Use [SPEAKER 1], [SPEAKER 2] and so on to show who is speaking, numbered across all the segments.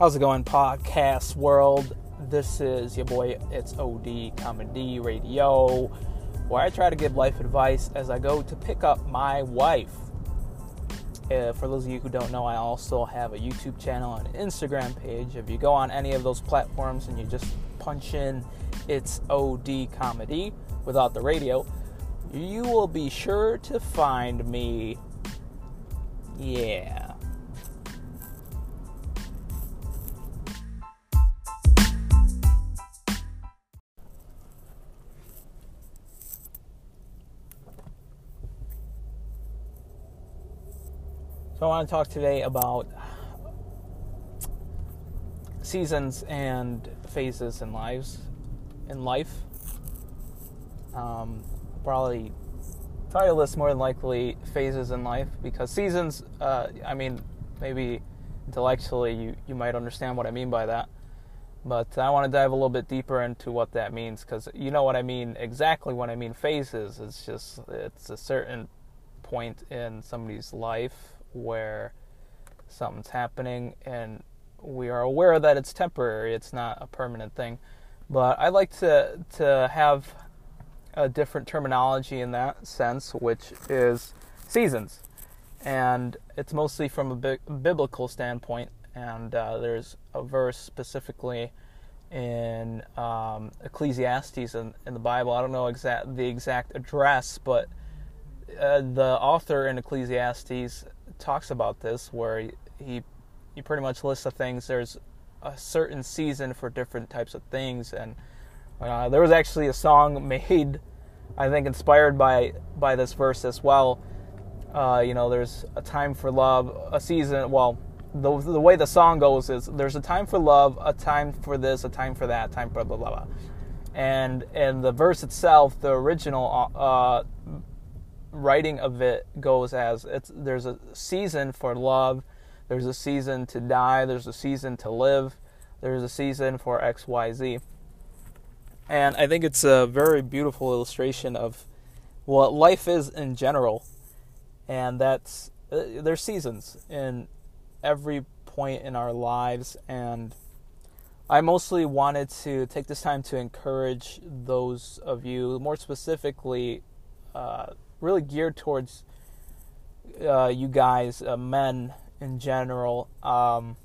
[SPEAKER 1] How's it going, podcast world? This is your boy, it's OD Comedy Radio, where I try to give life advice as I go to pick up my wife. Uh, for those of you who don't know, I also have a YouTube channel and an Instagram page. If you go on any of those platforms and you just punch in it's OD Comedy without the radio, you will be sure to find me. Yeah. So I want to talk today about seasons and phases in lives in life. Um, probably title this more than likely phases in life because seasons. Uh, I mean, maybe intellectually you you might understand what I mean by that, but I want to dive a little bit deeper into what that means because you know what I mean exactly. What I mean phases. It's just it's a certain point in somebody's life where something's happening and we are aware that it's temporary, it's not a permanent thing. But I like to to have a different terminology in that sense, which is seasons, and it's mostly from a bi- biblical standpoint. And uh, there's a verse specifically in um, Ecclesiastes in, in, the Bible. I don't know exact the exact address, but uh, the author in Ecclesiastes talks about this, where he he pretty much lists the things. There's a certain season for different types of things, and uh, there was actually a song made, I think, inspired by by this verse as well. Uh, you know, there's a time for love, a season. Well, the the way the song goes is there's a time for love, a time for this, a time for that, time for blah blah blah. And and the verse itself, the original uh, writing of it goes as it's there's a season for love, there's a season to die, there's a season to live, there's a season for XYZ. And I think it's a very beautiful illustration of what life is in general. And that's uh, there's seasons in every point in our lives and I mostly wanted to take this time to encourage those of you, more specifically, uh, really geared towards uh, you guys, uh, men in general, um,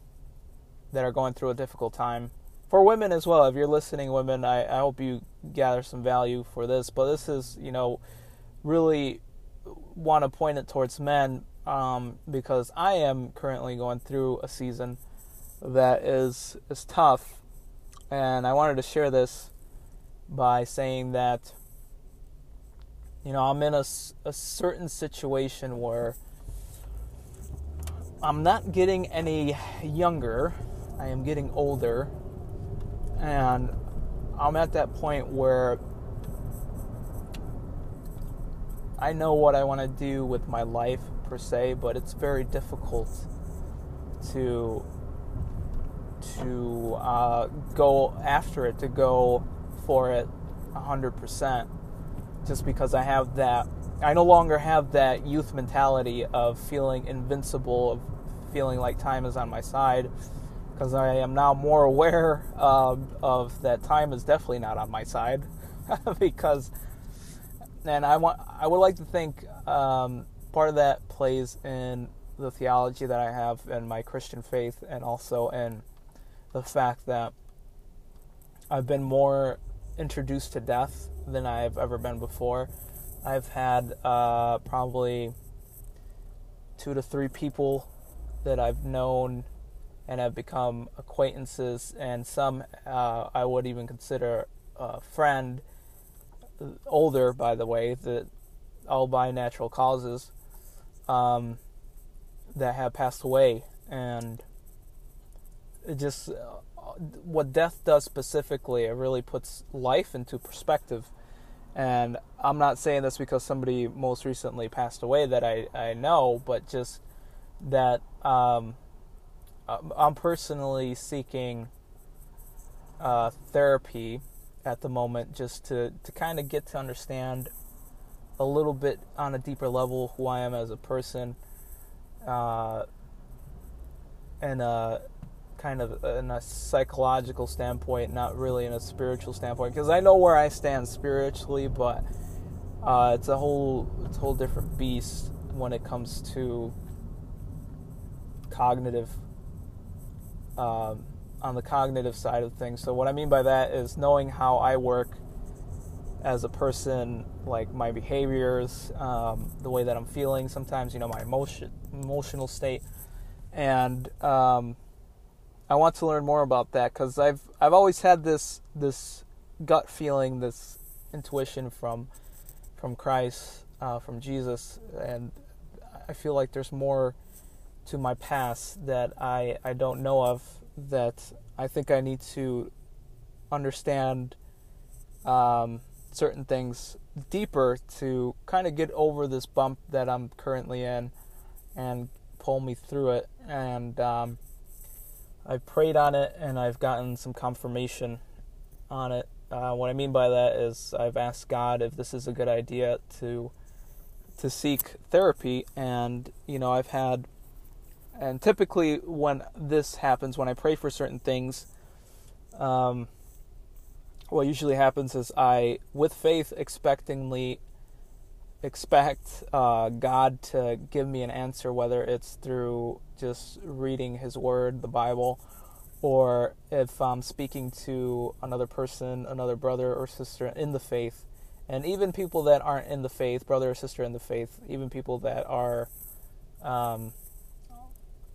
[SPEAKER 1] that are going through a difficult time. For women as well, if you're listening, women, I, I hope you gather some value for this. But this is, you know, really want to point it towards men um, because I am currently going through a season that is is tough, and I wanted to share this by saying that you know, I'm in a, a certain situation where I'm not getting any younger, I am getting older, and I'm at that point where I know what I want to do with my life per se, but it's very difficult to to uh, go after it, to go for it 100% just because I have that. I no longer have that youth mentality of feeling invincible, of feeling like time is on my side, because I am now more aware of that time is definitely not on my side, because, and I want, I would like to think um, part of that plays in the theology that I have and my Christian faith, and also in the fact that I've been more introduced to death than I've ever been before. I've had uh, probably two to three people that I've known and have become acquaintances, and some uh, I would even consider a friend, older by the way, that all by natural causes, um, that have passed away, and it just what death does specifically, it really puts life into perspective. And I'm not saying this because somebody most recently passed away that I, I know, but just that um, I'm personally seeking uh, therapy at the moment just to, to kind of get to understand a little bit on a deeper level who I am as a person. Uh, and uh, kind of in a psychological standpoint, not really in a spiritual standpoint, because I know where I stand spiritually, but uh, it's a whole it's a whole different beast when it comes to cognitive um, on the cognitive side of things. So what I mean by that is knowing how I work as a person, like my behaviors, um, the way that I'm feeling. Sometimes, you know, my emotion, emotional state, and um, I want to learn more about that because I've I've always had this this gut feeling, this intuition from from Christ, uh, from Jesus, and I feel like there's more to my past that I I don't know of that I think I need to understand. Um, certain things deeper to kind of get over this bump that I'm currently in and pull me through it. And um, I've prayed on it and I've gotten some confirmation on it. Uh, what I mean by that is I've asked God if this is a good idea to to seek therapy, and you know I've had, and typically when this happens, when I pray for certain things, um, what usually happens is I, with faith, expectingly expect uh, God to give me an answer, whether it's through just reading His Word, the Bible, or if I'm speaking to another person, another brother or sister in the faith, and even people that aren't in the faith, brother or sister in the faith, even people that are um,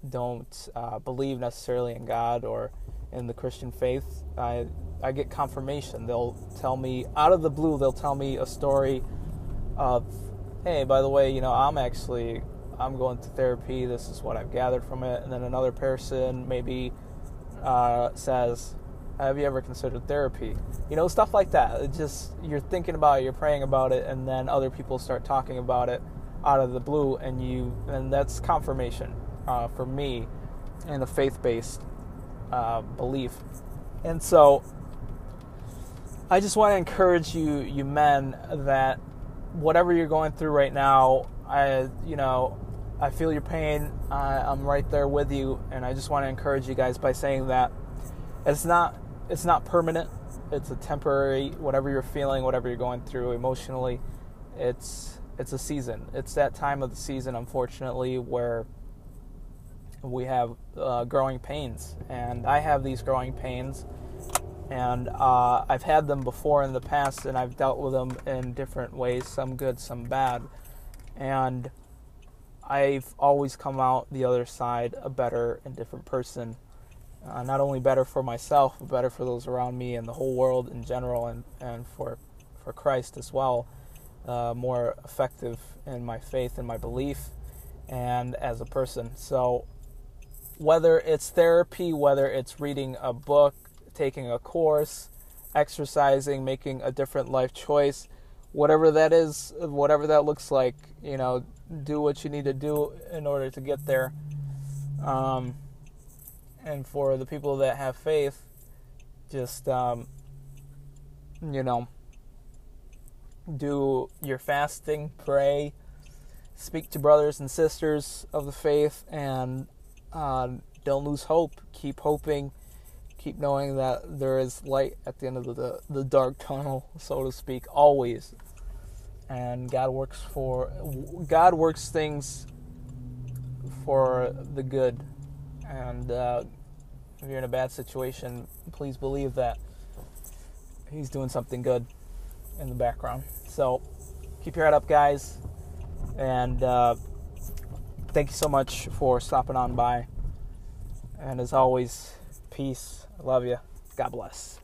[SPEAKER 1] don't uh, believe necessarily in God or in the Christian faith, I I get confirmation. They'll tell me out of the blue. They'll tell me a story of, hey, by the way, you know, I'm actually I'm going to therapy. This is what I've gathered from it. And then another person maybe uh, says, have you ever considered therapy? You know, stuff like that. It just you're thinking about it, you're praying about it, and then other people start talking about it out of the blue, and you and that's confirmation uh, for me in a faith-based uh, belief. And so I just want to encourage you, you men, that whatever you're going through right now, I, you know, I feel your pain. I, I'm right there with you, and I just want to encourage you guys by saying that it's not, it's not permanent. It's a temporary. Whatever you're feeling, whatever you're going through emotionally, it's it's a season. It's that time of the season, unfortunately, where we have uh, growing pains, and I have these growing pains and uh, I've had them before in the past, and I've dealt with them in different ways, some good, some bad, and I've always come out the other side a better and different person. Uh, not only better for myself, but better for those around me and the whole world in general, and, and for for Christ as well. Uh, more effective in my faith and my belief, and as a person. So, whether it's therapy, whether it's reading a book, taking a course, exercising, making a different life choice, whatever that is, whatever that looks like, you know, do what you need to do in order to get there. Um, and for the people that have faith, just, um, you know, do your fasting, pray, speak to brothers and sisters of the faith, and uh, don't lose hope. Keep hoping keep knowing that there is light at the end of the the dark tunnel, so to speak, always. And God works for God works things for the good. And uh, if you're in a bad situation, please believe that He's doing something good in the background. So keep your head up, guys. And uh, thank you so much for stopping on by. And as always, peace. Love you. God bless.